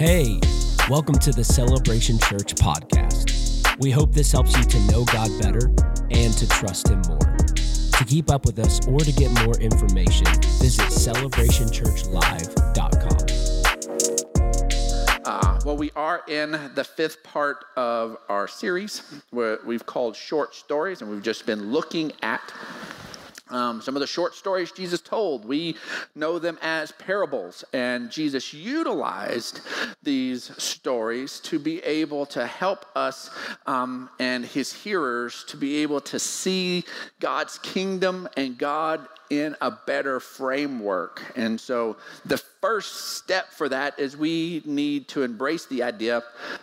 Hey, welcome to the Celebration Church podcast. We hope this helps you to know God better and to trust Him more. To keep up with us or to get more information, visit celebrationchurchlive.com. Uh, well, we are in the fifth part of our series, where we've called Short Stories, and we've just been looking at um, some of the short stories Jesus told, we know them as parables, and Jesus utilized these stories to be able to help us um, and his hearers to be able to see God's kingdom and God in a better framework. And so the first step for that is we need to embrace the idea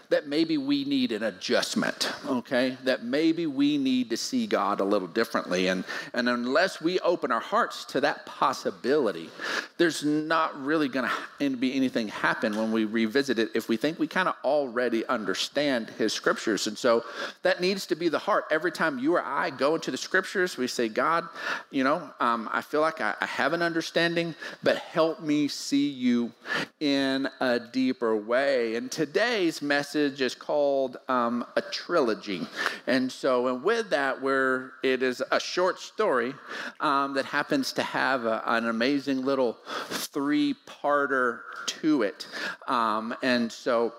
that maybe we need an adjustment, okay? That maybe we need to see God a little differently. And, and unless we open our hearts to that possibility, there's not really going to be anything happen when we revisit it if we think we kind of already understand His scriptures. And so that needs to be the heart. Every time you or I go into the scriptures, we say, God, you know, um, I feel like I, I have an understanding, but help me see you in a deeper way. And today's message is called um, a trilogy. And so, and with that, where it is a short story um, that happens to have a, an amazing little three parter to it. Um, and so,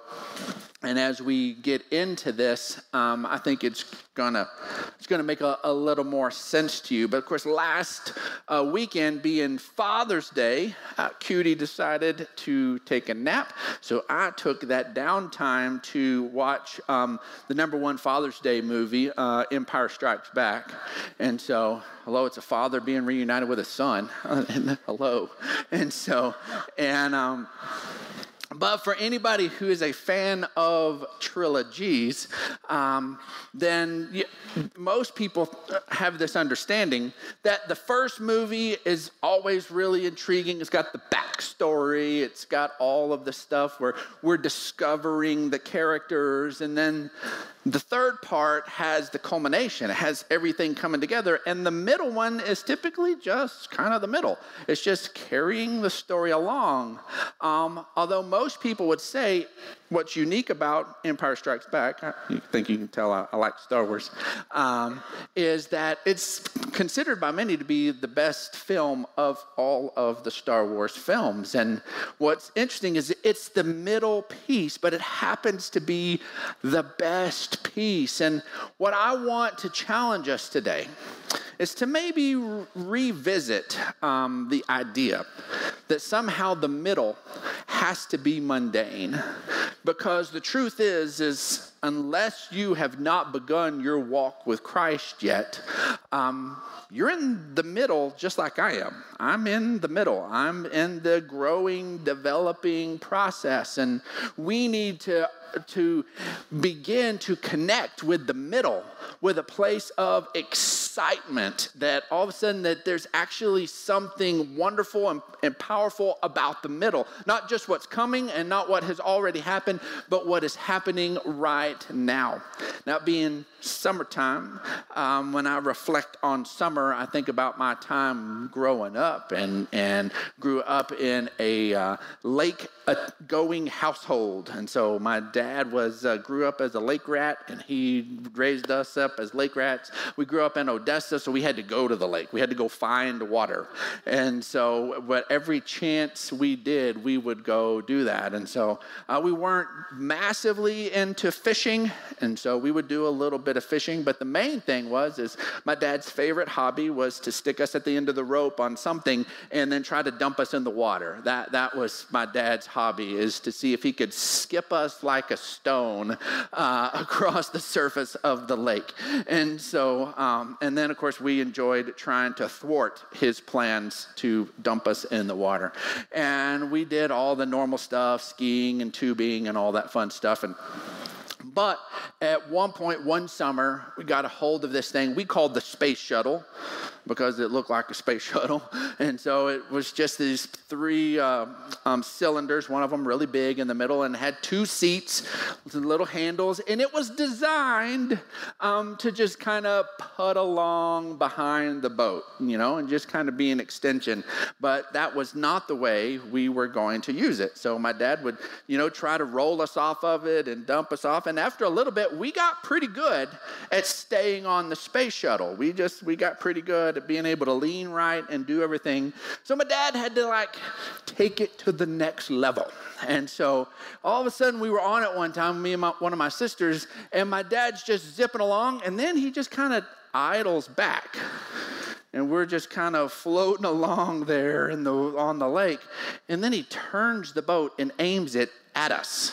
and as we get into this, um, I think it's gonna it's gonna make a, a, little more sense to you. But of course, last uh, weekend being Father's Day, uh, Cutie decided to take a nap, so I took that downtime to watch um, the number one Father's Day movie, uh, Empire Strikes Back. And so, hello, it's a father being reunited with a son. hello, and so, and. Um, but for anybody who is a fan of trilogies, um, then most people have this understanding that the first movie is always really intriguing. It's got the backstory, it's got all of the stuff where we're discovering the characters, and then the third part has the culmination, it has everything coming together. And the middle one is typically just kind of the middle, it's just carrying the story along. Um, although most people would say what's unique about Empire Strikes Back, I think you can tell I, I like Star Wars, um, is that it's considered by many to be the best film of all of the Star Wars films. And what's interesting is it's the middle piece, but it happens to be the best piece. And what I want to challenge us today is to maybe revisit um, the idea that somehow the middle has to be mundane because the truth is is unless you have not begun your walk with christ yet um, you're in the middle just like I am. I'm in the middle. I'm in the growing, developing process. And we need to to begin to connect with the middle with a place of excitement that all of a sudden that there's actually something wonderful and, and powerful about the middle. Not just what's coming and not what has already happened but what is happening right now. Now being summertime um, when i reflect on summer i think about my time growing up and, and grew up in a uh, lake going household. And so my dad was uh, grew up as a lake rat and he raised us up as lake rats. We grew up in Odessa, so we had to go to the lake. We had to go find water. And so, but every chance we did, we would go do that. And so, uh, we weren't massively into fishing, and so we would do a little bit of fishing. But the main thing was, is my dad's favorite hobby was to stick us at the end of the rope on something and then try to dump us in the water. That that was my dad's hobby, is to see if he could skip us like a stone uh, across the surface of the lake. And so, um, and then of course, we enjoyed trying to thwart his plans to dump us in the water. And we did all the normal stuff skiing and tubing and all that fun stuff. And But at one point, one summer, we got a hold of this thing we called the space shuttle because it looked like a space shuttle. And so it was just these three uh, um, cylinders, one of them really big in the middle, and had two seats with little handles. And it was designed um, to just kind of put along behind the boat, you know, and just kind of be an extension. But that was not the way we were going to use it. So my dad would, you know, try to roll us off of it and dump us off. And after a little bit, we got pretty good at staying on the space shuttle. We just, we got pretty good at being able to lean right and do everything. So my dad had to like take it to the next level. And so all of a sudden we were on it one time, me and my, one of my sisters, and my dad's just zipping along, and then he just kind of idles back. And we're just kind of floating along there in the, on the lake. And then he turns the boat and aims it at us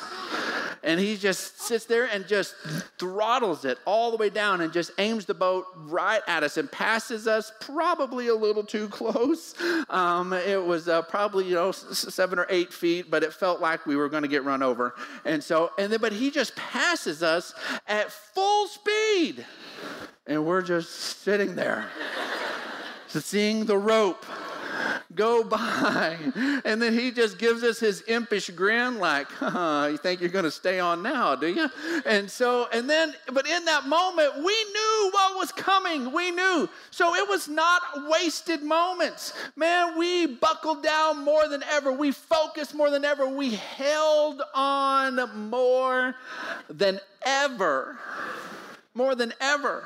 and he just sits there and just throttles it all the way down and just aims the boat right at us and passes us probably a little too close. Um, it was uh, probably you know seven or eight feet, but it felt like we were going to get run over. And so, and then, but he just passes us at full speed, and we're just sitting there, seeing the rope go by. And then he just gives us his impish grin, like, huh, you think you're going to stay on now, do you? And so, and then, but in that moment, we knew what was coming. We knew. So it was not wasted moments. Man, we buckled down more than ever. We focused more than ever. We held on more than ever. More than ever.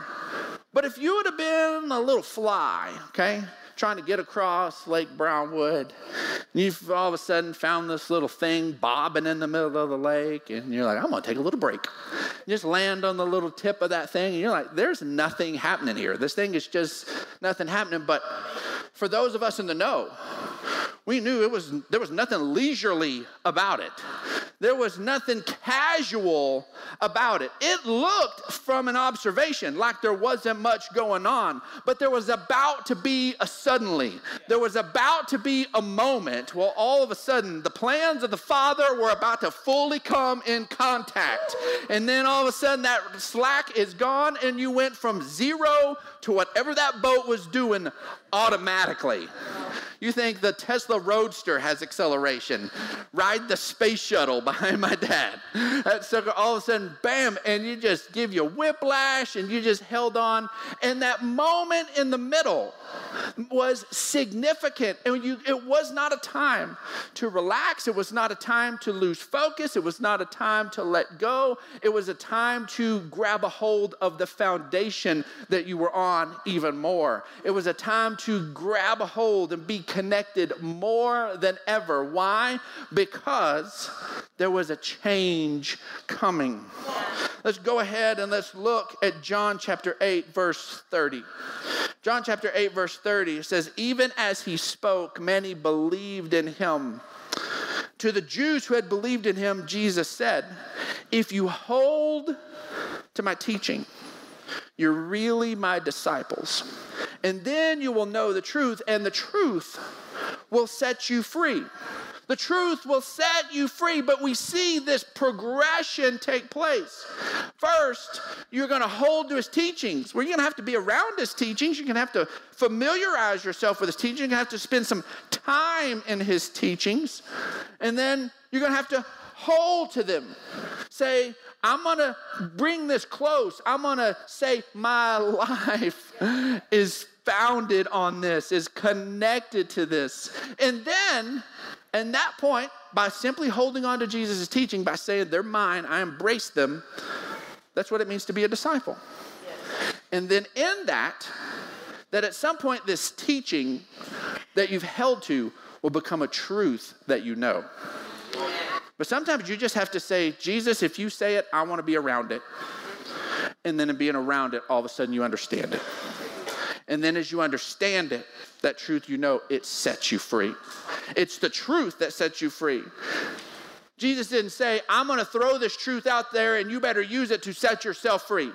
But if you would have been a little fly, okay, trying to get across Lake Brownwood. You've all of a sudden found this little thing bobbing in the middle of the lake, and you're like, I'm gonna take a little break. You just land on the little tip of that thing, and you're like, there's nothing happening here. This thing is just nothing happening. But for those of us in the know, we knew it was there was nothing leisurely about it. There was nothing casual about it. It looked from an observation like there wasn't much going on, but there was about to be a suddenly. There was about to be a moment well all of a sudden the plans of the Father were about to fully come in contact. And then all of a sudden that slack is gone and you went from 0 to whatever that boat was doing automatically. You think the Tesla Roadster has acceleration. Ride the space shuttle behind my dad. That sucker, all of a sudden, bam, and you just give you whiplash and you just held on. And that moment in the middle was significant. And you, it was not a time to relax. It was not a time to lose focus. It was not a time to let go. It was a time to grab a hold of the foundation that you were on even more. It was a time to grab a hold and be connected more than ever. Why? Because there was a change coming. Let's go ahead and let's look at John chapter 8, verse 30. John chapter 8, verse 30 says, Even as he spoke, many believed in him. To the Jews who had believed in him, Jesus said, If you hold to my teaching, you're really my disciples. And then you will know the truth, and the truth will set you free. The truth will set you free, but we see this progression take place. First, you're going to hold to his teachings. Well, you're going to have to be around his teachings. You're going to have to familiarize yourself with his teachings. You're going to have to spend some time in his teachings. And then you're going to have to hold to them. Say, I'm going to bring this close. I'm going to say, my life is founded on this, is connected to this. And then, at that point, by simply holding on to Jesus' teaching, by saying, they're mine, I embrace them, that's what it means to be a disciple. And then in that, that at some point, this teaching that you've held to will become a truth that you know. But sometimes you just have to say, Jesus, if you say it, I want to be around it. And then in being around it, all of a sudden you understand it. And then as you understand it, that truth you know, it sets you free. It's the truth that sets you free. Jesus didn't say, I'm going to throw this truth out there and you better use it to set yourself free.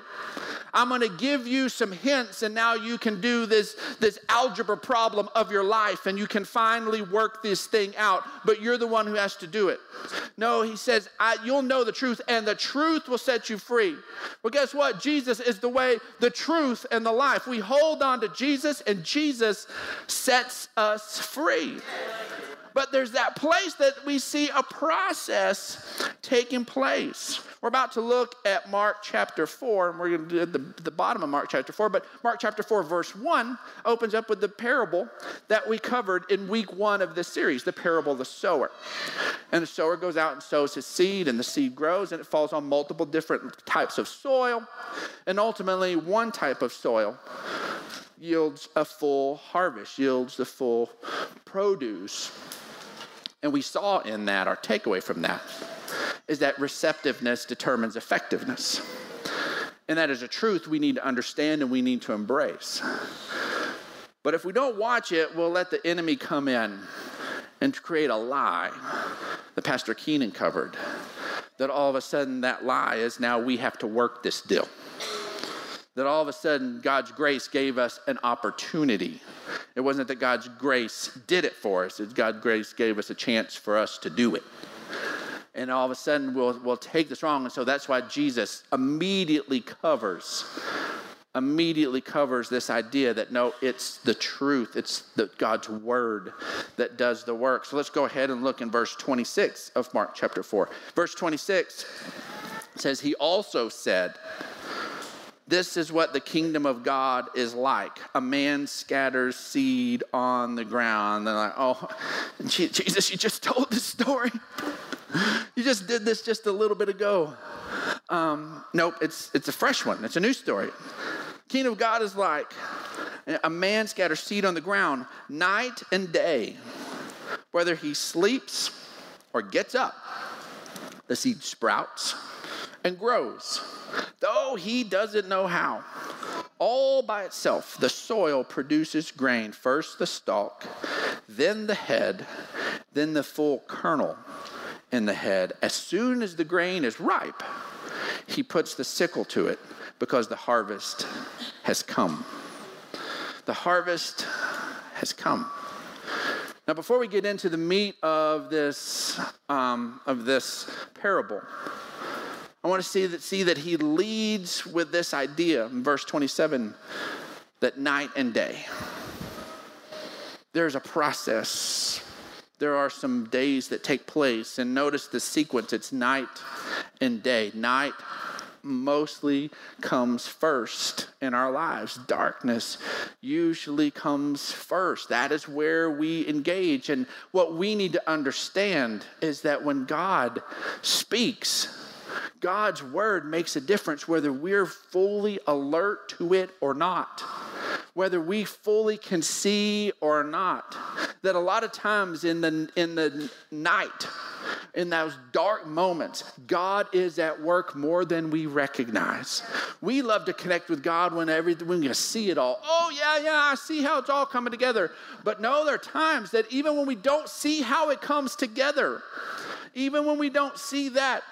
I'm going to give you some hints, and now you can do this, this algebra problem of your life, and you can finally work this thing out, but you're the one who has to do it. No, he says, You'll know the truth, and the truth will set you free. Well, guess what? Jesus is the way, the truth, and the life. We hold on to Jesus, and Jesus sets us free. But there's that place that we see a process taking place. We're about to look at Mark chapter 4, and we're going to do the, the bottom of Mark chapter 4. But Mark chapter 4, verse 1 opens up with the parable that we covered in week one of this series, the parable of the sower. And the sower goes out and sows his seed, and the seed grows, and it falls on multiple different types of soil. And ultimately, one type of soil yields a full harvest, yields the full produce. And we saw in that, our takeaway from that, is that receptiveness determines effectiveness. And that is a truth we need to understand and we need to embrace. But if we don't watch it, we'll let the enemy come in and create a lie that Pastor Keenan covered. That all of a sudden, that lie is now we have to work this deal that all of a sudden God's grace gave us an opportunity. It wasn't that God's grace did it for us, it's God's grace gave us a chance for us to do it. And all of a sudden we'll, we'll take this wrong. And so that's why Jesus immediately covers, immediately covers this idea that no, it's the truth, it's the, God's word that does the work. So let's go ahead and look in verse 26 of Mark chapter 4. Verse 26 says, He also said, this is what the kingdom of God is like. A man scatters seed on the ground. They're like, oh, Jesus, you just told this story. you just did this just a little bit ago. Um, nope, it's, it's a fresh one. It's a new story. Kingdom of God is like a man scatters seed on the ground night and day. Whether he sleeps or gets up, the seed sprouts and grows though he doesn't know how. All by itself, the soil produces grain first the stalk, then the head, then the full kernel in the head. As soon as the grain is ripe, he puts the sickle to it because the harvest has come. The harvest has come. Now, before we get into the meat of this, um, of this parable, I want to see that, see that he leads with this idea in verse 27 that night and day. There's a process. There are some days that take place. And notice the sequence it's night and day. Night mostly comes first in our lives. Darkness usually comes first. That is where we engage. And what we need to understand is that when God speaks, God's word makes a difference whether we're fully alert to it or not, whether we fully can see or not. That a lot of times in the, in the night, in those dark moments, God is at work more than we recognize. We love to connect with God when everything when see it all. Oh yeah, yeah, I see how it's all coming together. But no, there are times that even when we don't see how it comes together, even when we don't see that,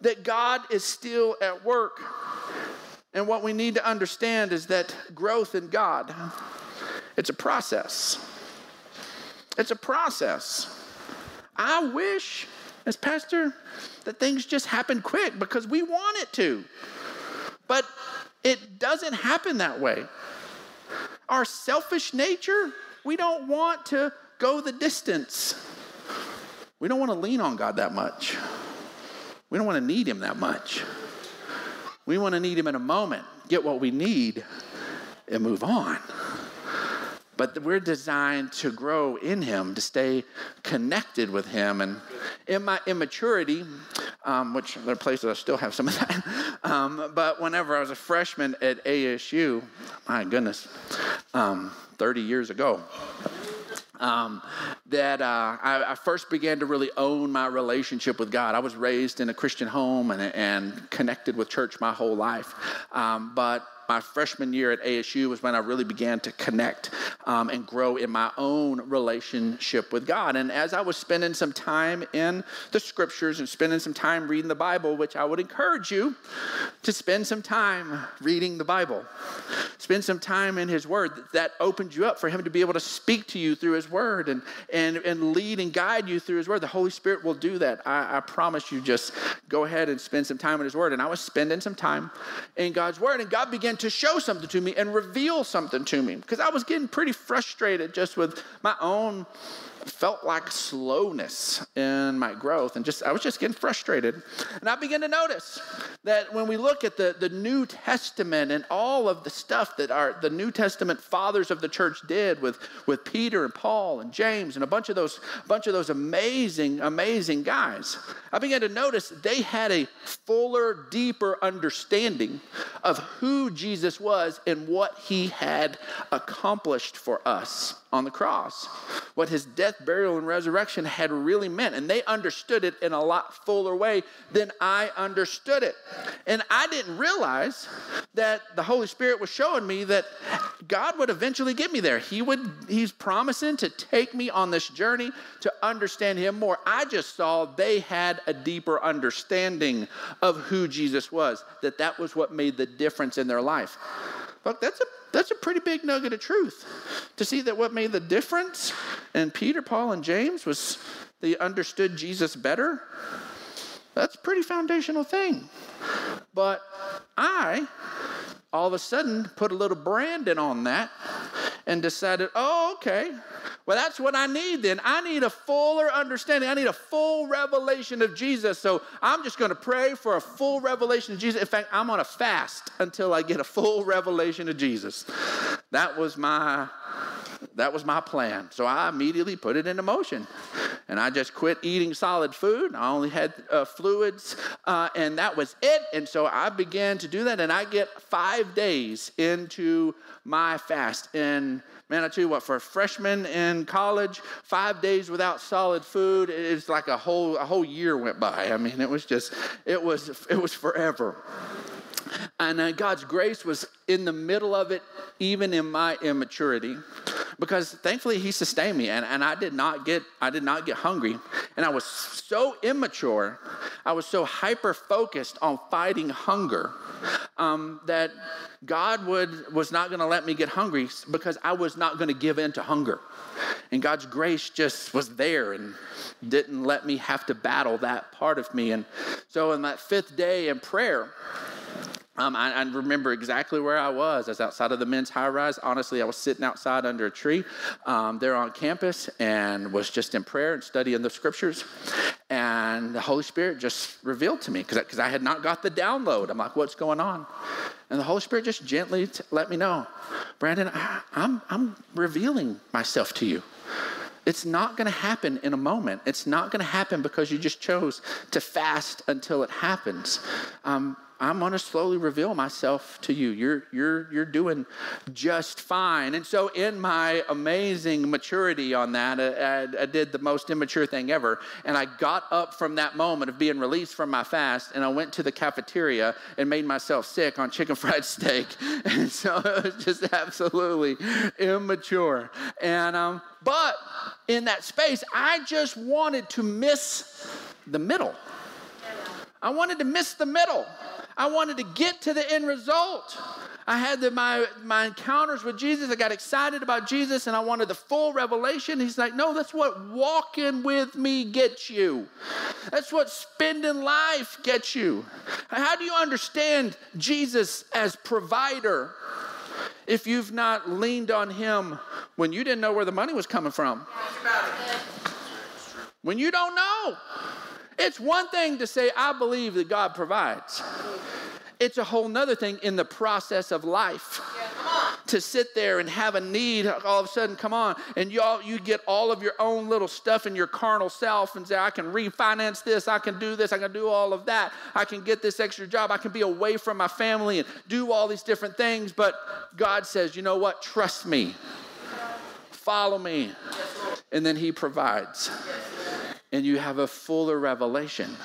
that God is still at work. And what we need to understand is that growth in God, it's a process. It's a process. I wish, as pastor, that things just happen quick because we want it to. But it doesn't happen that way. Our selfish nature, we don't want to go the distance. We don't want to lean on God that much. We don't want to need Him that much. We want to need Him in a moment, get what we need, and move on. But we're designed to grow in Him, to stay connected with Him. And in my immaturity, um, which there are places I still have some of that, um, but whenever I was a freshman at ASU, my goodness, um, 30 years ago, um, that uh, I, I, first began to really own my relationship with God. I was raised in a Christian home and, and connected with church my whole life. Um, but my freshman year at ASU was when I really began to connect um, and grow in my own relationship with God. And as I was spending some time in the scriptures and spending some time reading the Bible, which I would encourage you to spend some time reading the Bible, spend some time in His Word, that opened you up for Him to be able to speak to you through His Word and, and, and lead and guide you through His Word. The Holy Spirit will do that. I, I promise you, just go ahead and spend some time in His Word. And I was spending some time in God's Word, and God began to show something to me and reveal something to me. Because I was getting pretty frustrated just with my own felt like slowness in my growth and just I was just getting frustrated. And I began to notice that when we look at the, the New Testament and all of the stuff that our the New Testament fathers of the church did with, with Peter and Paul and James and a bunch of those bunch of those amazing, amazing guys, I began to notice they had a fuller, deeper understanding of who Jesus was and what he had accomplished for us on the cross, what his death, burial, and resurrection had really meant. And they understood it in a lot fuller way than I understood it. And I didn't realize that the Holy Spirit was showing me that God would eventually get me there. He would, he's promising to take me on this journey to understand him more. I just saw they had a deeper understanding of who Jesus was, that that was what made the difference in their life. Look, that's a that's a pretty big nugget of truth. To see that what made the difference in Peter, Paul, and James was they understood Jesus better. That's a pretty foundational thing. But I, all of a sudden, put a little branding on that and decided, oh, okay, well, that's what I need then. I need a fuller understanding. I need a full revelation of Jesus. So I'm just going to pray for a full revelation of Jesus. In fact, I'm on a fast until I get a full revelation of Jesus. That was my that was my plan. So I immediately put it into motion. And I just quit eating solid food. I only had uh, fluids, uh, and that was it. And so I began to do that, and I get five days into my fast. And man, I tell you what, for a freshman in college, five days without solid food, it's like a whole a whole year went by. I mean, it was just it was it was forever. And uh, God's grace was in the middle of it, even in my immaturity, because thankfully He sustained me, and, and I did not get I did not get hungry, and I was so immature, I was so hyper focused on fighting hunger um, that God would was not going to let me get hungry because I was not going to give in to hunger, and God's grace just was there and didn't let me have to battle that part of me, and so in that fifth day in prayer. Um, I, I, remember exactly where I was. I was outside of the men's high rise. Honestly, I was sitting outside under a tree um, there on campus and was just in prayer and studying the scriptures. And the Holy Spirit just revealed to me because I, I, had not got the download. I'm like, what's going on? And the Holy Spirit just gently t- let me know, Brandon, I, I'm, I'm revealing myself to you. It's not going to happen in a moment. It's not going to happen because you just chose to fast until it happens. Um, I'm going to slowly reveal myself to you. You're, you're, you're doing just fine. And so, in my amazing maturity on that, I, I, did the most immature thing ever. And I got up from that moment of being released from my fast, and I went to the cafeteria and made myself sick on chicken fried steak. And so, it was just absolutely immature. And, um, but in that space, I just wanted to miss the middle. I wanted to miss the middle. I wanted to get to the end result. I had the, my, my encounters with Jesus. I got excited about Jesus and I wanted the full revelation. He's like, no, that's what walking with me gets you. That's what spending life gets you. How do you understand Jesus as provider if you've not leaned on him when you didn't know where the money was coming from? When you don't know. It's one thing to say, I believe that God provides. It's a whole nother thing in the process of life. to sit there and have a need, all of a sudden, come on, and you all you get all of your own little stuff in your carnal self and say, I can refinance this, I can do this, I can do all of that, I can get this extra job, I can be away from my family and do all these different things. But God says, you know what? Trust me. Follow me. And then He provides and you have a fuller revelation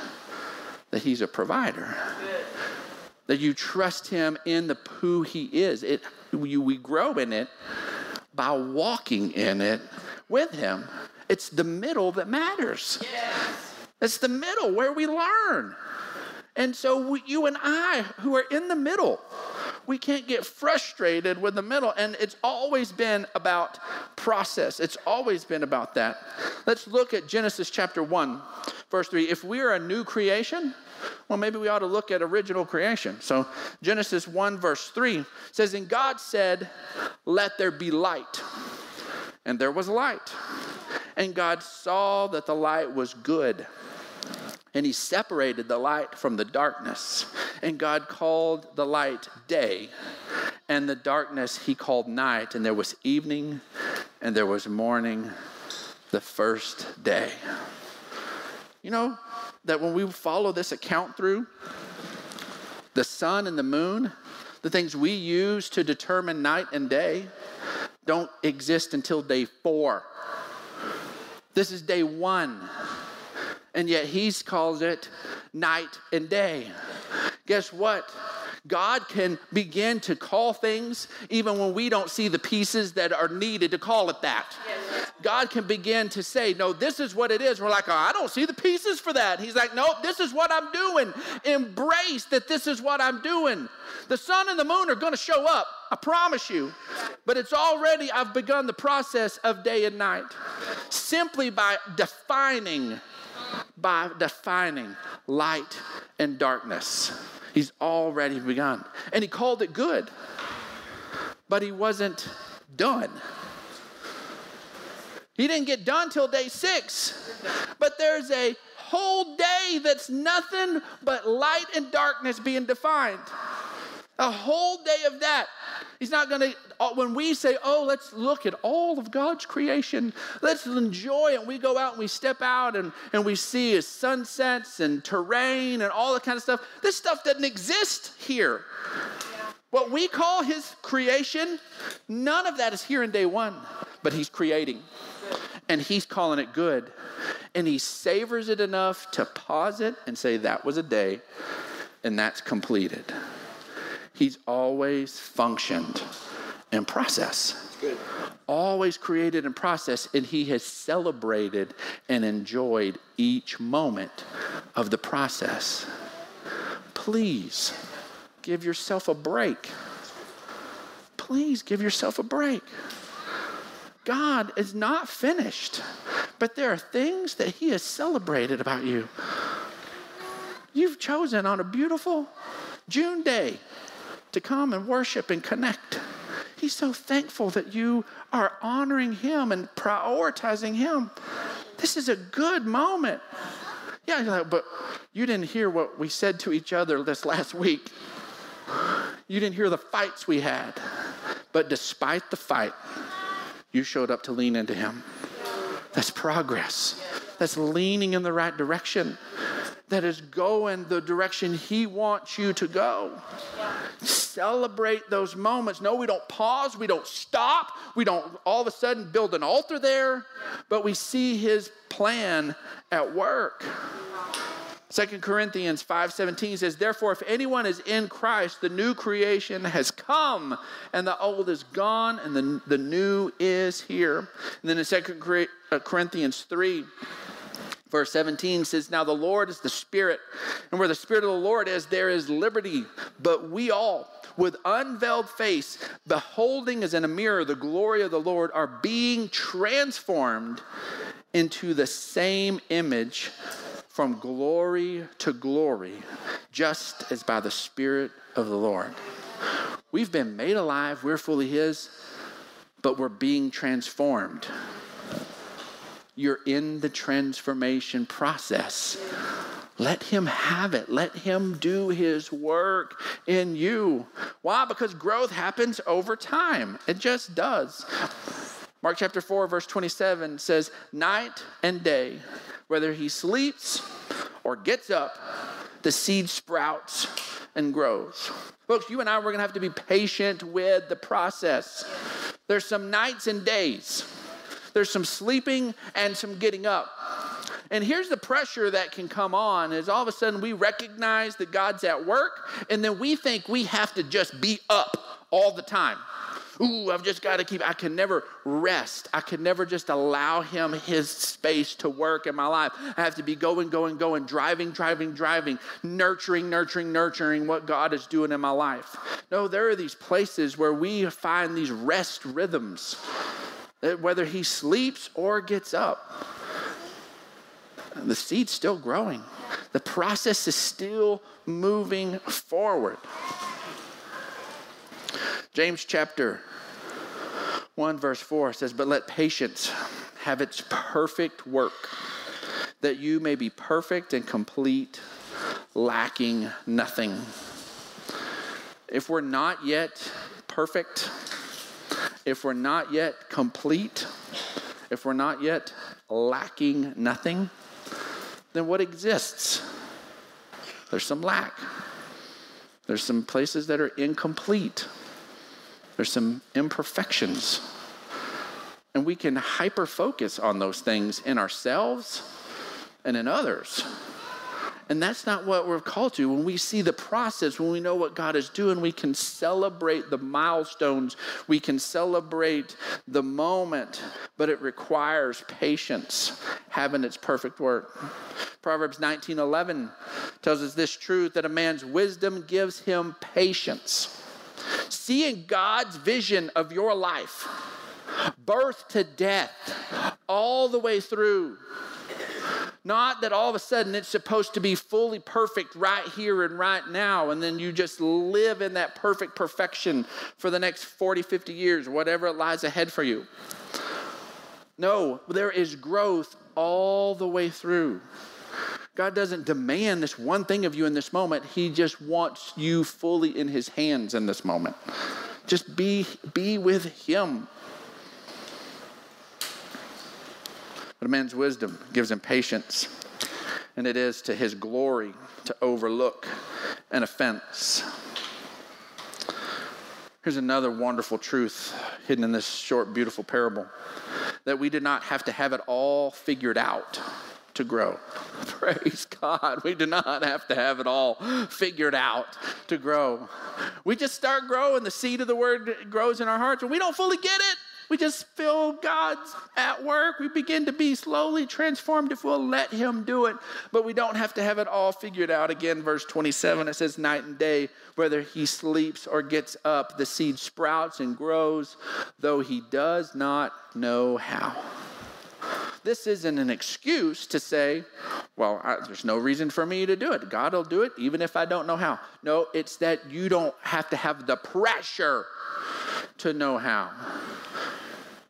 that He's a provider. that you trust Him in the who He is. It, you, we grow in it by walking in it with Him. It's the middle that matters. Yes. It's the middle where we learn. And so you and I, who are in the middle, we can't get frustrated with the middle. And it's always been about process, it's always been about that. Let's look at Genesis chapter 1, verse 3. If we are a new creation, well, maybe we ought to look at original creation. So, Genesis 1, verse 3 says, And God said, Let there be light. And there was light. And God saw that the light was good. And he separated the light from the darkness. And God called the light day, and the darkness he called night. And there was evening, and there was morning, the first day. You know that when we follow this account through, the sun and the moon, the things we use to determine night and day, don't exist until day four. This is day one and yet he's called it night and day. Guess what? God can begin to call things even when we don't see the pieces that are needed to call it that. God can begin to say, No, this is what it is. We're like, oh, I don't see the pieces for that. He's like, Nope, this is what I'm doing. Embrace that this is what I'm doing. The sun and the moon are going to show up, I promise you. But it's already, I've begun the process of day and night simply by defining by defining light and darkness. He's already begun. And he called it good, but he wasn't done. He didn't get done till day six. But there's a whole day that's nothing but light and darkness being defined. A whole day of that. He's not going to, uh, when we say, oh, let's look at all of God's creation, let's enjoy it. We go out and we step out and, and we see his sunsets and terrain and all that kind of stuff. This stuff doesn't exist here. What we call his creation, none of that is here in day one, but he's creating. And he's calling it good. And he savors it enough to pause it and say, that was a day, and that's completed. He's always functioned in process. Good. Always created in process, and he has celebrated and enjoyed each moment of the process. Please give yourself a break. Please give yourself a break. God is not finished, but there are things that He has celebrated about you. You've chosen on a beautiful June day to come and worship and connect. He's so thankful that you are honoring Him and prioritizing Him. This is a good moment. Yeah, but you didn't hear what we said to each other this last week. You didn't hear the fights we had. But despite the fight, you showed up to lean into Him. That's progress. That's leaning in the right direction. That is going the direction He wants you to go celebrate those moments. No, we don't pause, we don't stop, we don't all of a sudden build an altar there, but we see his plan at work. 2 Corinthians 5:17 says, "Therefore if anyone is in Christ, the new creation has come, and the old is gone, and the, the new is here." And then in 2 uh, Corinthians 3, Verse 17 says, Now the Lord is the Spirit, and where the Spirit of the Lord is, there is liberty. But we all, with unveiled face, beholding as in a mirror the glory of the Lord, are being transformed into the same image from glory to glory, just as by the Spirit of the Lord. We've been made alive, we're fully His, but we're being transformed. You're in the transformation process. Let him have it. Let him do his work in you. Why? Because growth happens over time. It just does. Mark chapter 4, verse 27 says, Night and day, whether he sleeps or gets up, the seed sprouts and grows. Folks, you and I, we're going to have to be patient with the process. There's some nights and days, there's some sleeping and some getting up. And here's the pressure that can come on is all of a sudden we recognize that God's at work and then we think we have to just be up all the time. Ooh, I've just got to keep, I can never rest. I can never just allow him his space to work in my life. I have to be going, going, going, driving, driving, driving, nurturing, nurturing, nurturing what God is doing in my life. No, there are these places where we find these rest rhythms, Uh, whether he sleeps or gets up the seed's still growing. The process is still moving forward. James chapter 1, verse 4 says, But let patience have its perfect work, that you may be perfect and complete, lacking nothing. If we're not yet perfect, if we're not yet complete, if we're not yet lacking nothing, then what exists? There's some lack. There's some places that are incomplete. There's some imperfections. And we can hyper focus on those things in ourselves and in others. And that's not what we're called to. When we see the process, when we know what God is doing, we can celebrate the milestones, we can celebrate the moment, but it requires patience, having its perfect work. Proverbs 19:11 tells us this truth that a man's wisdom gives him patience. Seeing God's vision of your life, birth to death, all the way through not that all of a sudden it's supposed to be fully perfect right here and right now, and then you just live in that perfect perfection for the next 40, 50 years, whatever lies ahead for you. No, there is growth all the way through. God doesn't demand this one thing of you in this moment. He just wants you fully in his hands in this moment. Just be be with him. But a man's wisdom gives him patience, and it is to his glory to overlook an offense. Here's another wonderful truth hidden in this short, beautiful parable that we did not have to have it all figured out to grow. Praise God. We do not have to have it all figured out to grow. We just start growing. The seed of the word grows in our hearts, and we don't fully get it. We just feel God's at work. We begin to be slowly transformed if we'll let Him do it. But we don't have to have it all figured out. Again, verse 27, it says, Night and day, whether he sleeps or gets up, the seed sprouts and grows, though he does not know how. This isn't an excuse to say, well, I, there's no reason for me to do it. God will do it even if I don't know how. No, it's that you don't have to have the pressure to know how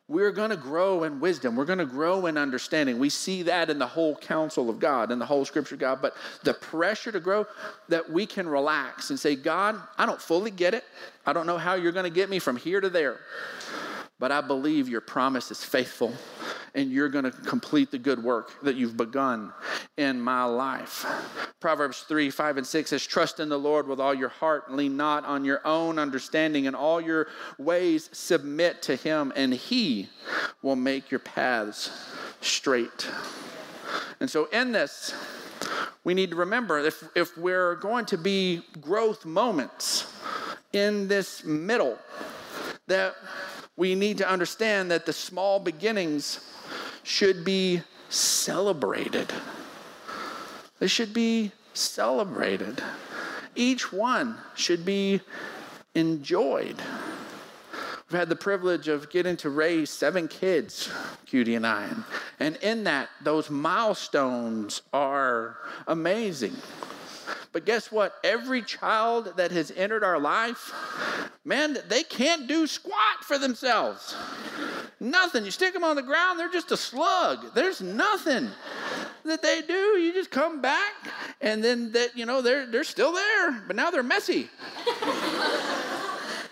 we're going to grow in wisdom. We're going to grow in understanding. We see that in the whole counsel of God, in the whole scripture of God. But the pressure to grow, that we can relax and say, God, I don't fully get it. I don't know how you're going to get me from here to there. But I believe your promise is faithful and you're going to complete the good work that you've begun in my life. Proverbs 3 5 and 6 says, Trust in the Lord with all your heart lean not on your own understanding. and all your ways, submit to him, and he will make your paths straight. And so, in this, we need to remember if, if we're going to be growth moments in this middle, that we need to understand that the small beginnings should be celebrated. They should be celebrated. Each one should be enjoyed. We've had the privilege of getting to raise seven kids, Cutie and I. And in that, those milestones are amazing. But guess what? Every child that has entered our life, man, they can't do squat for themselves. Nothing. You stick them on the ground, they're just a slug. There's nothing that they do. You just come back, and then that you know they're they're still there, but now they're messy.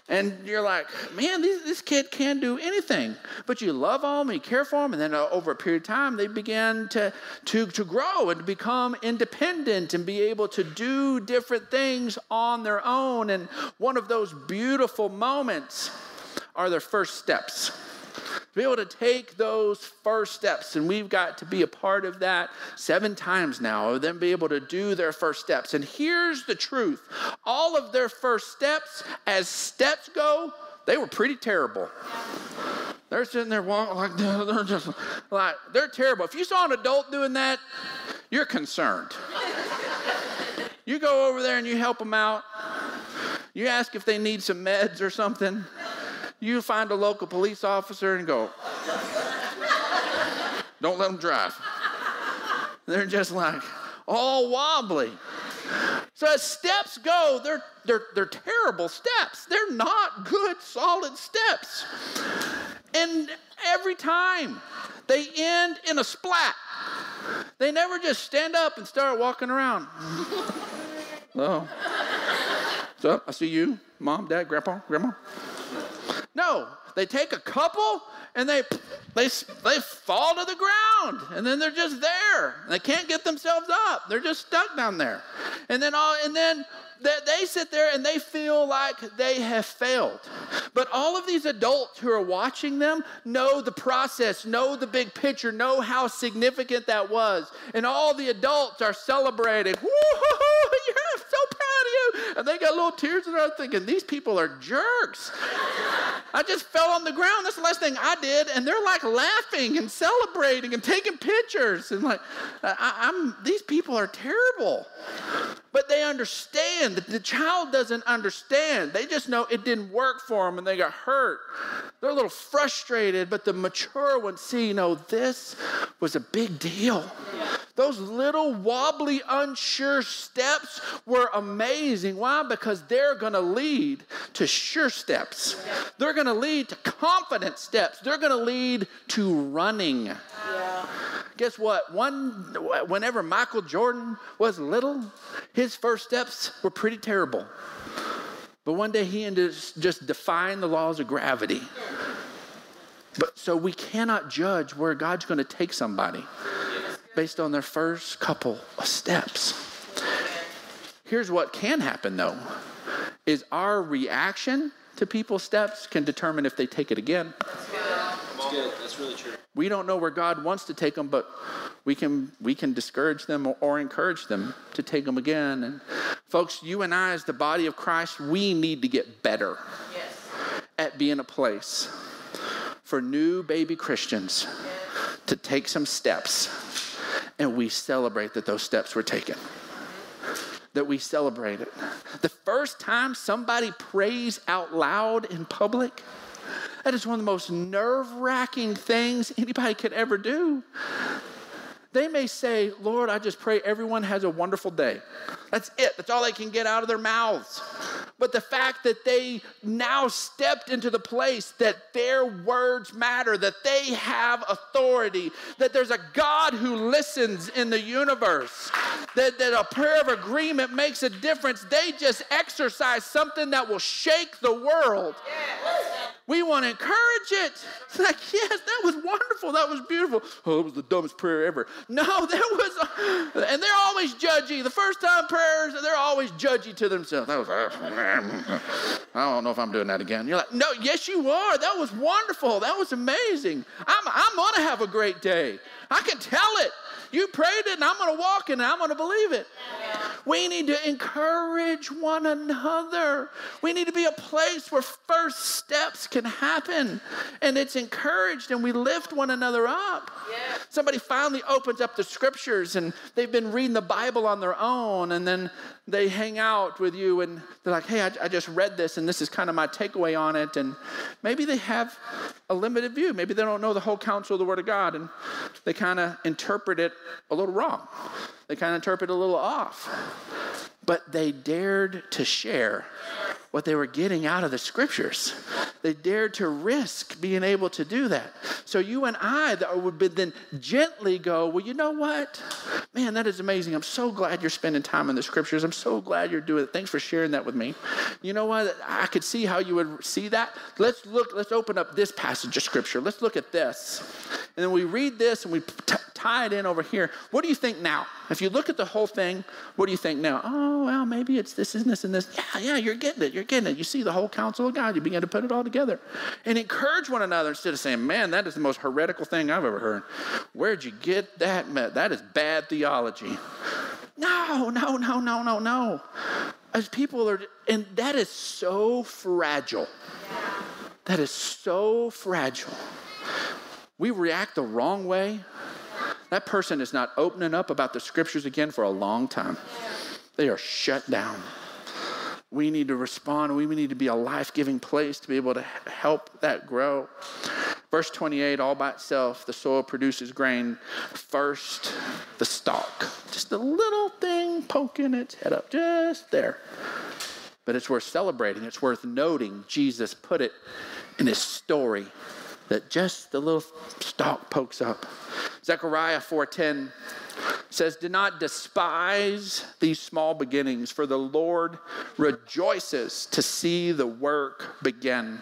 And you're like, man, this, this kid can't do anything. But you love them, you care for them, and then uh, over a period of time, they begin to, to, to grow and become independent and be able to do different things on their own. And one of those beautiful moments are their first steps. Be able to take those first steps. And we've got to be a part of that seven times now, of them be able to do their first steps. And here's the truth all of their first steps, as steps go, they were pretty terrible. They're sitting there walking like they're just like they're terrible. If you saw an adult doing that, you're concerned. You go over there and you help them out. You ask if they need some meds or something. You find a local police officer and go, don't let them drive. They're just like all wobbly. So as steps go, they're, they're, they're terrible steps. They're not good, solid steps. And every time they end in a splat. They never just stand up and start walking around. Hello. So I see you, mom, dad, grandpa, grandma. No, they take a couple and they they they fall to the ground and then they're just there. They can't get themselves up. They're just stuck down there. And then all and then they sit there and they feel like they have failed. But all of these adults who are watching them know the process, know the big picture, know how significant that was. And all the adults are celebrating. Woo-hoo-hoo, I'm so proud of you. And they got little tears in their eyes thinking, these people are jerks. I just fell on the ground. That's the last thing I did. And they're like laughing and celebrating and taking pictures. And like, I, am these people are terrible. But they understand. that The child doesn't understand. They just know it didn't work for them and they got hurt. They're a little frustrated, but the mature ones see, you know, this was a big deal. Those little wobbly, unsure steps were amazing. Why? Because they're going to lead to sure steps. They're going to lead to confident steps. They're going to lead to running. Yeah. Guess what? One, whenever Michael Jordan was little, his first steps were pretty terrible. But one day he ended just defying the laws of gravity. But so we cannot judge where God's going to take somebody based on their first couple of steps. Here's what can happen though is our reaction to people's steps can determine if they take it again. That's good. That's really true. We don't know where God wants to take them, but we can we can discourage them or, or encourage them to take them again. And folks, you and I, as the body of Christ, we need to get better yes. at being a place for new baby Christians yes. to take some steps, and we celebrate that those steps were taken that we celebrate it. The first time somebody prays out loud in public, that is one of the most nerve wracking things anybody could ever do. They may say, Lord, I just pray everyone has a wonderful day. That's it. That's all they can get out of their mouths. But the fact that they now stepped into the place that their words matter, that they have authority, that there's a God who listens in the universe, that, that a prayer of agreement makes a difference, they just exercise something that will shake the world. We want to encourage it. It's like, yes, that was wonderful. That was beautiful. Oh, it was the dumbest prayer ever. No, that was, and they're always judgy. The first time prayers, they're always judgy to themselves. That was, I don't know if I'm doing that again. You're like, no, yes, you are. That was wonderful. That was amazing. I'm, I'm going to have a great day. I can tell it. You prayed it, and I'm going to walk in it. I'm going to believe it. We need to encourage one another. We need to be a place where first steps can happen, and it's encouraged, and we lift one another up. Yeah. Somebody finally opens up the scriptures, and they've been reading the Bible on their own, and then they hang out with you, and they're like, "Hey, I, I just read this, and this is kind of my takeaway on it." And maybe they have a limited view. Maybe they don't know the whole counsel of the Word of God, and they kind of interpret it a little wrong. They kind of interpret it a little off. But they dared to share what they were getting out of the scriptures. They dared to risk being able to do that. So you and I would then gently go, well, you know what? Man, that is amazing. I'm so glad you're spending time in the scriptures. I'm so glad you're doing it. Thanks for sharing that with me. You know what? I could see how you would see that. Let's look, let's open up this passage of scripture. Let's look at this. And then we read this and we tie it in over here. What do you think now? If you look at the whole thing, what do you think now? Oh, well, maybe it's this and this and this. Yeah, yeah, you're getting it. You're it. You see the whole counsel of God. You begin to put it all together and encourage one another instead of saying, man, that is the most heretical thing I've ever heard. Where'd you get that? That is bad theology. No, no, no, no, no, no. As people are, and that is so fragile. That is so fragile. We react the wrong way. That person is not opening up about the scriptures again for a long time. They are shut down. We need to respond. We need to be a life giving place to be able to help that grow. Verse 28, all by itself, the soil produces grain. First, the stalk. Just a little thing poking its head up, just there. But it's worth celebrating. It's worth noting. Jesus put it in his story that just the little stalk pokes up. Zechariah 4:10 says, Do not despise these small beginnings, for the Lord rejoices to see the work begin.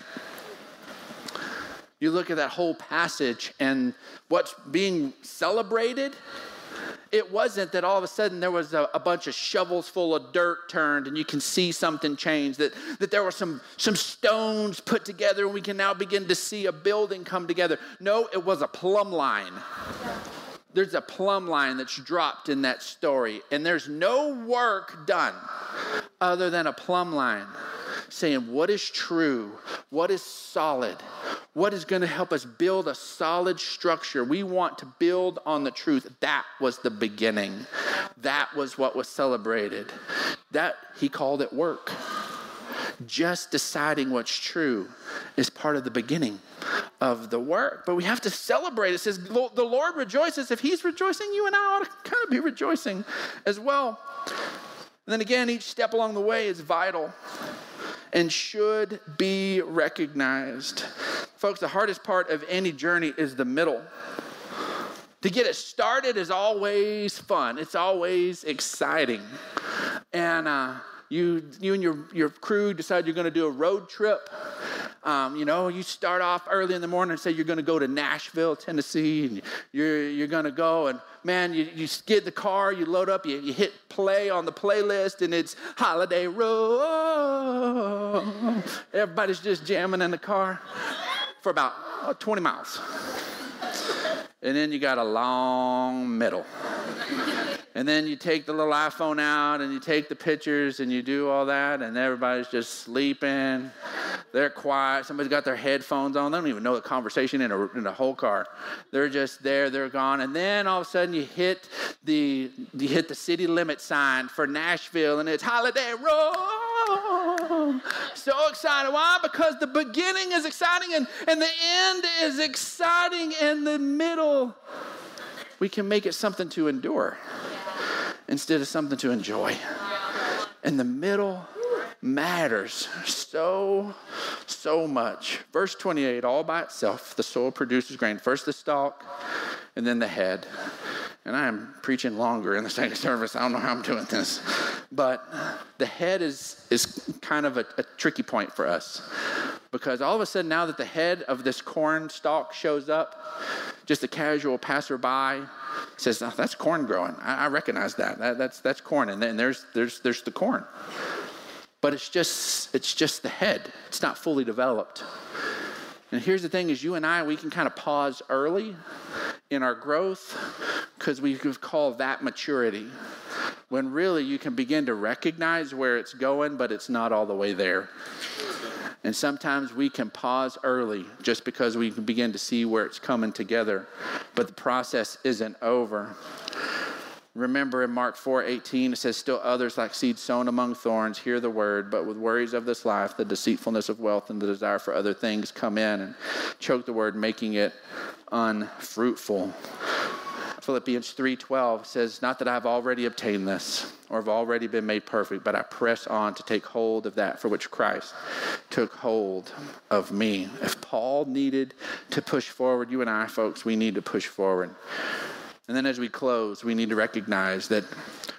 You look at that whole passage and what's being celebrated it wasn't that all of a sudden there was a, a, bunch of shovels full of dirt turned and you can see something change, that, that there were some, some stones put together and we can now begin to see a building come together. No, it was a plumb line. There's a plumb line that's dropped in that story, and there's no work done other than a plumb line saying what is true, what is solid, what is going to help us build a solid structure. We want to build on the truth. That was the beginning. That was what was celebrated. That he called it work. Just deciding what's true is part of the beginning of the work. But we have to celebrate. It says, The Lord rejoices. If He's rejoicing, you and I ought to kind of be rejoicing as well. And then again, each step along the way is vital and should be recognized. Folks, the hardest part of any journey is the middle. To get it started is always fun, it's always exciting. And uh, you, you and your, your crew decide you're going to do a road trip. Um, you know, you start off early in the morning and say you're going to go to Nashville, Tennessee, and you're, you're going to go and man, you, you get the car, you load up, you, you hit play on the playlist, and it's Holiday Road. Everybody's just jamming in the car for about uh, 20 miles. And then you got a long middle. And then you take the little iPhone out and you take the pictures and you do all that, and everybody's just sleeping. They're quiet. Somebody's got their headphones on. They don't even know the conversation in a, in a whole car. They're just there. They're gone. And then all of a sudden you hit the you hit the city limit sign for Nashville, and it's Holiday Road. So excited. Why? Because the beginning is exciting and, and the end is exciting, and the middle we can make it something to endure instead of something to enjoy. And the middle matters so, so much. Verse 28, all by itself, the soil produces grain. First the stalk, and then the head. And I am preaching longer in the second service. I don't know how I'm doing this. But the head is, is kind of a, a tricky point for us. Because all of a sudden, now that the head of this corn stalk shows up, just a casual passerby says, oh, That's corn growing. I, I recognize that. that. That's, that's corn. And then there's, there's, there's the corn. But it's just, it's just the head, it's not fully developed. And here's the thing is you and I, we can kind of pause early in our growth because we call that maturity. When really you can begin to recognize where it's going, but it's not all the way there. And sometimes we can pause early just because we can begin to see where it's coming together, but the process isn't over. Remember in Mark 4 18, it says, Still others like seed sown among thorns hear the word, but with worries of this life, the deceitfulness of wealth, and the desire for other things come in and choke the word, making it unfruitful. Philippians 3:12 says, "Not that I've already obtained this or have already been made perfect, but I press on to take hold of that for which Christ took hold of me." If Paul needed to push forward, you and I folks, we need to push forward. And then as we close, we need to recognize that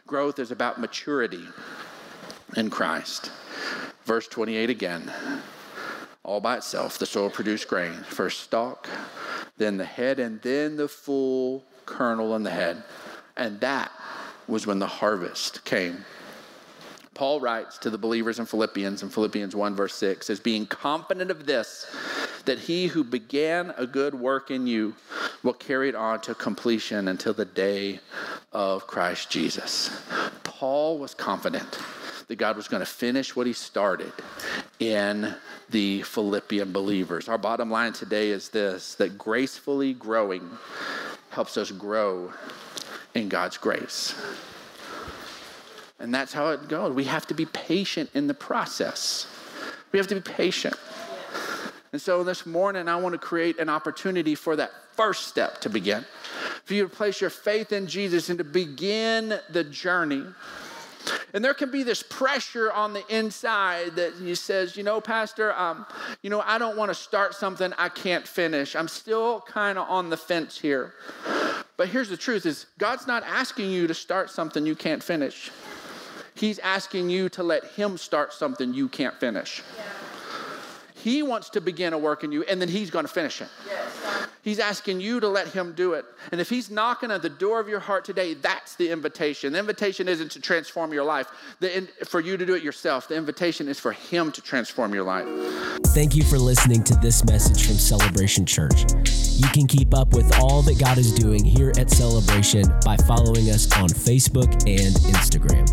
growth is about maturity in Christ. Verse 28 again. All by itself, the soil produced grain. First stalk, then the head, and then the full kernel in the head. And that was when the harvest came. Paul writes to the believers in Philippians in Philippians 1, verse 6, as being confident of this, that he who began a good work in you will carry it on to completion until the day of Christ Jesus. Paul was confident that God was going to finish what he started in the Philippian believers. Our bottom line today is this that gracefully growing helps us grow in God's grace. And that's how it goes. We have to be patient in the process. We have to be patient. And so this morning, I want to create an opportunity for that first step to begin. For you to place your faith in Jesus and to begin the journey. And there can be this pressure on the inside that he says, you know, Pastor, um, you know, I don't want to start something I can't finish. I'm still kind of on the fence here. But here's the truth is God's not asking you to start something you can't finish. He's asking you to let Him start something you can't finish. Yeah. He wants to begin a work in you, and then He's going to finish it. Yes. He's asking you to let Him do it. And if He's knocking at the door of your heart today, that's the invitation. The invitation isn't to transform your life, the, for you to do it yourself. The invitation is for Him to transform your life. Thank you for listening to this message from Celebration Church. You can keep up with all that God is doing here at Celebration by following us on Facebook and Instagram.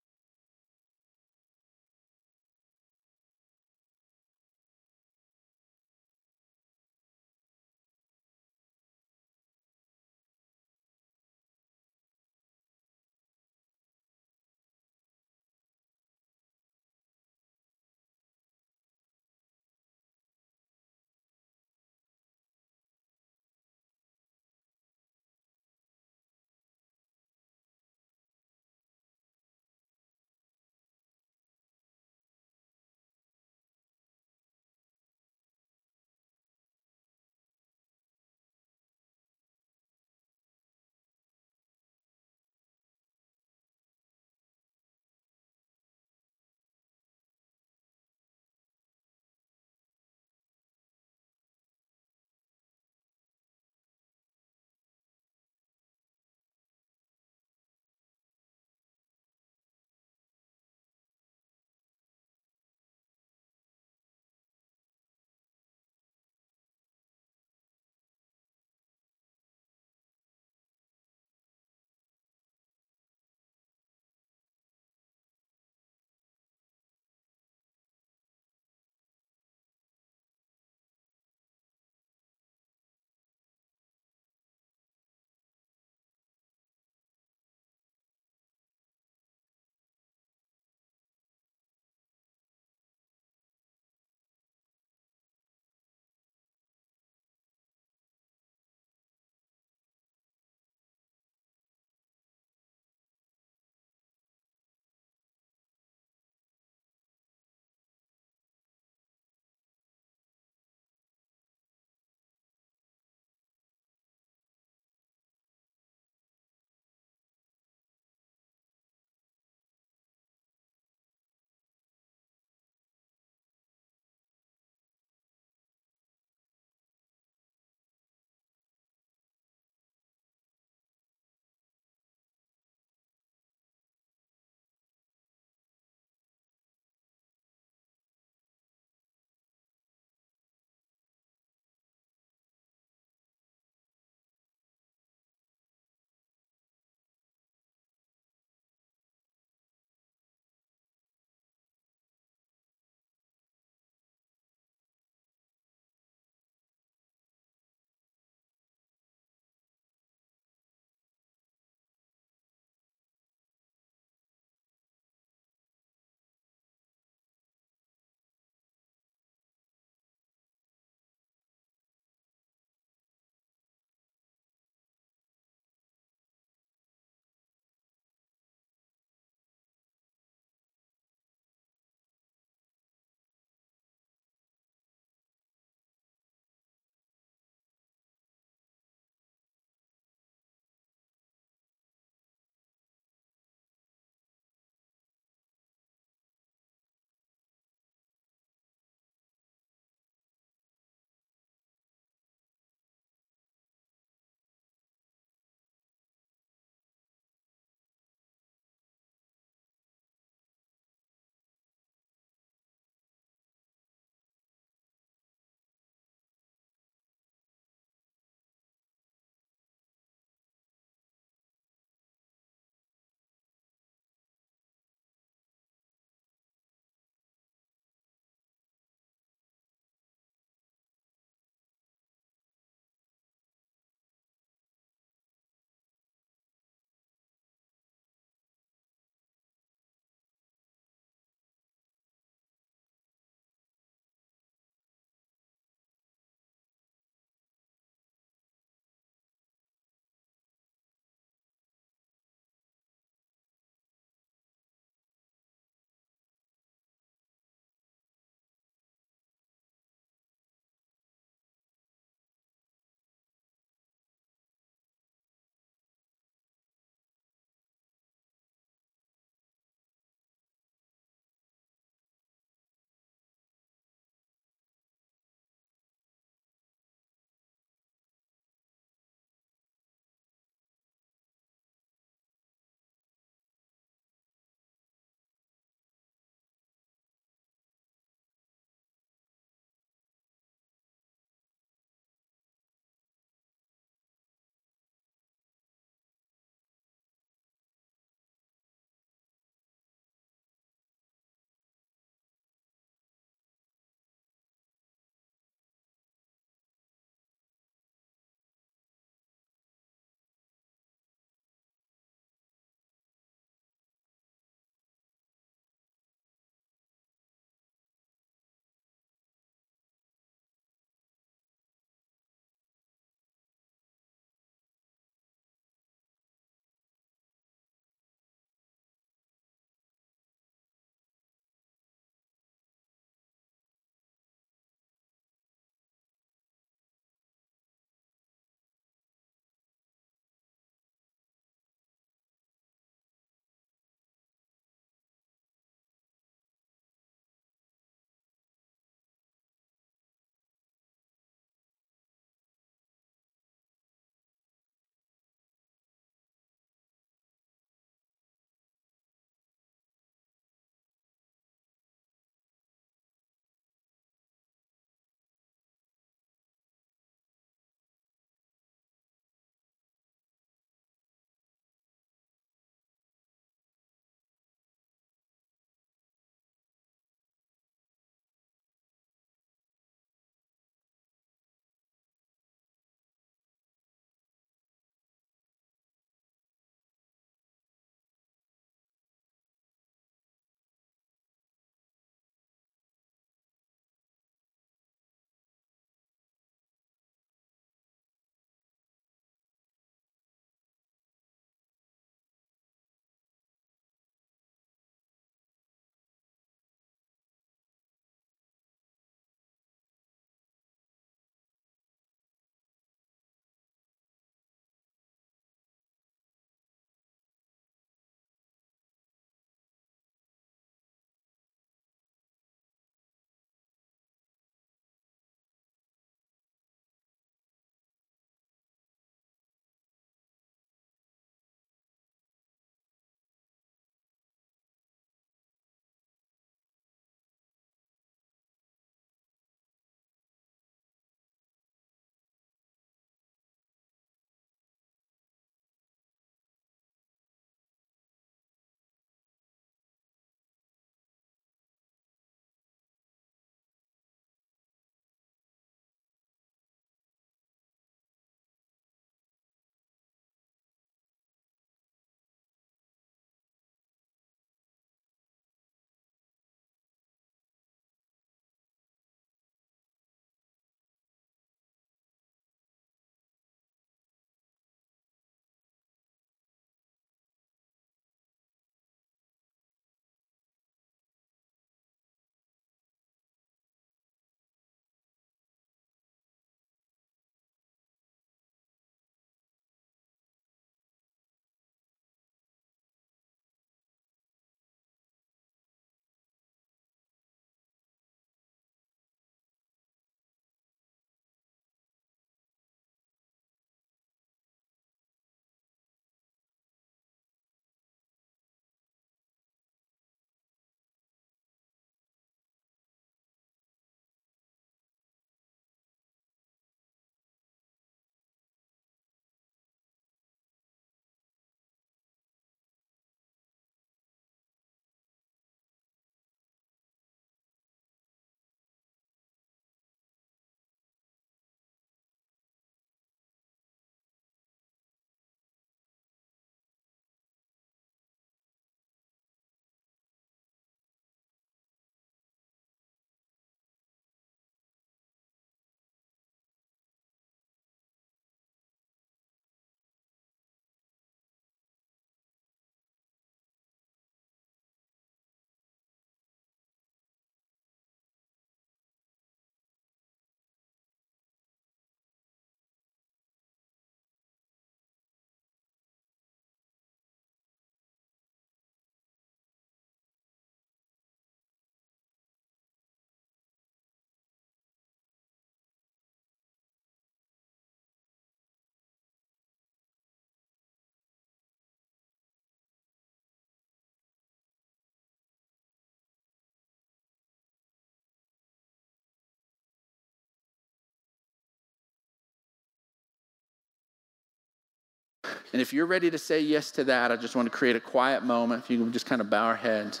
And if you're ready to say yes to that, I just want to create a quiet moment. If you can just kind of bow our heads.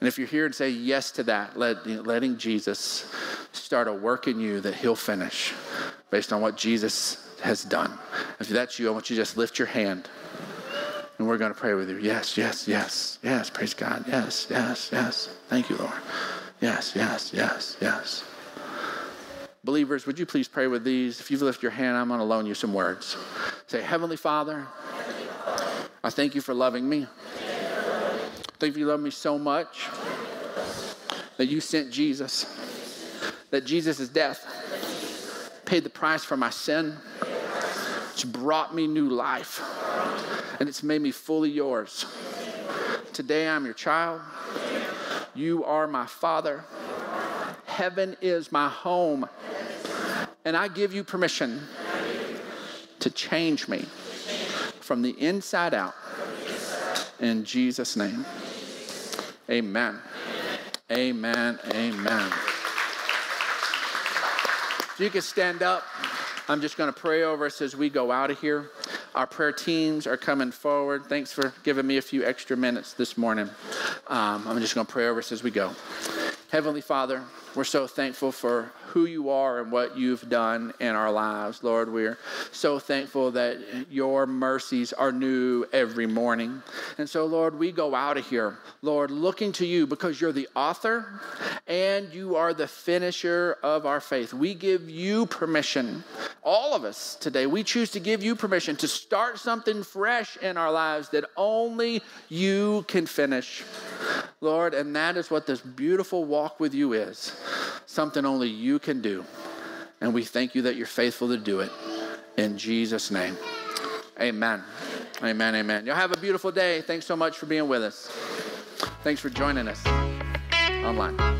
And if you're here and say yes to that, let, letting Jesus start a work in you that he'll finish based on what Jesus has done. If that's you, I want you to just lift your hand and we're going to pray with you. Yes, yes, yes, yes. Praise God. Yes, yes, yes. Thank you, Lord. Yes, yes, yes, yes. Believers, would you please pray with these? If you've lifted your hand, I'm going to loan you some words. Say, Heavenly Father, I thank you for loving me. Thank you, you love me so much that you sent Jesus, that Jesus' death paid the price for my sin, which brought me new life, and it's made me fully yours. Today I'm your child. You are my father. Heaven is my home. And I give you permission to change me from the inside out. In Jesus' name. Amen. Amen. Amen. If you can stand up. I'm just going to pray over us as we go out of here. Our prayer teams are coming forward. Thanks for giving me a few extra minutes this morning. Um, I'm just going to pray over us as we go. Heavenly Father, we're so thankful for who you are and what you've done in our lives. Lord, we're so thankful that your mercies are new every morning. And so, Lord, we go out of here, Lord, looking to you because you're the author and you are the finisher of our faith. We give you permission, all of us today, we choose to give you permission to start something fresh in our lives that only you can finish. Lord, and that is what this beautiful walk with you is something only you can do. And we thank you that you're faithful to do it. In Jesus' name. Amen. Amen. Amen. Y'all have a beautiful day. Thanks so much for being with us. Thanks for joining us online.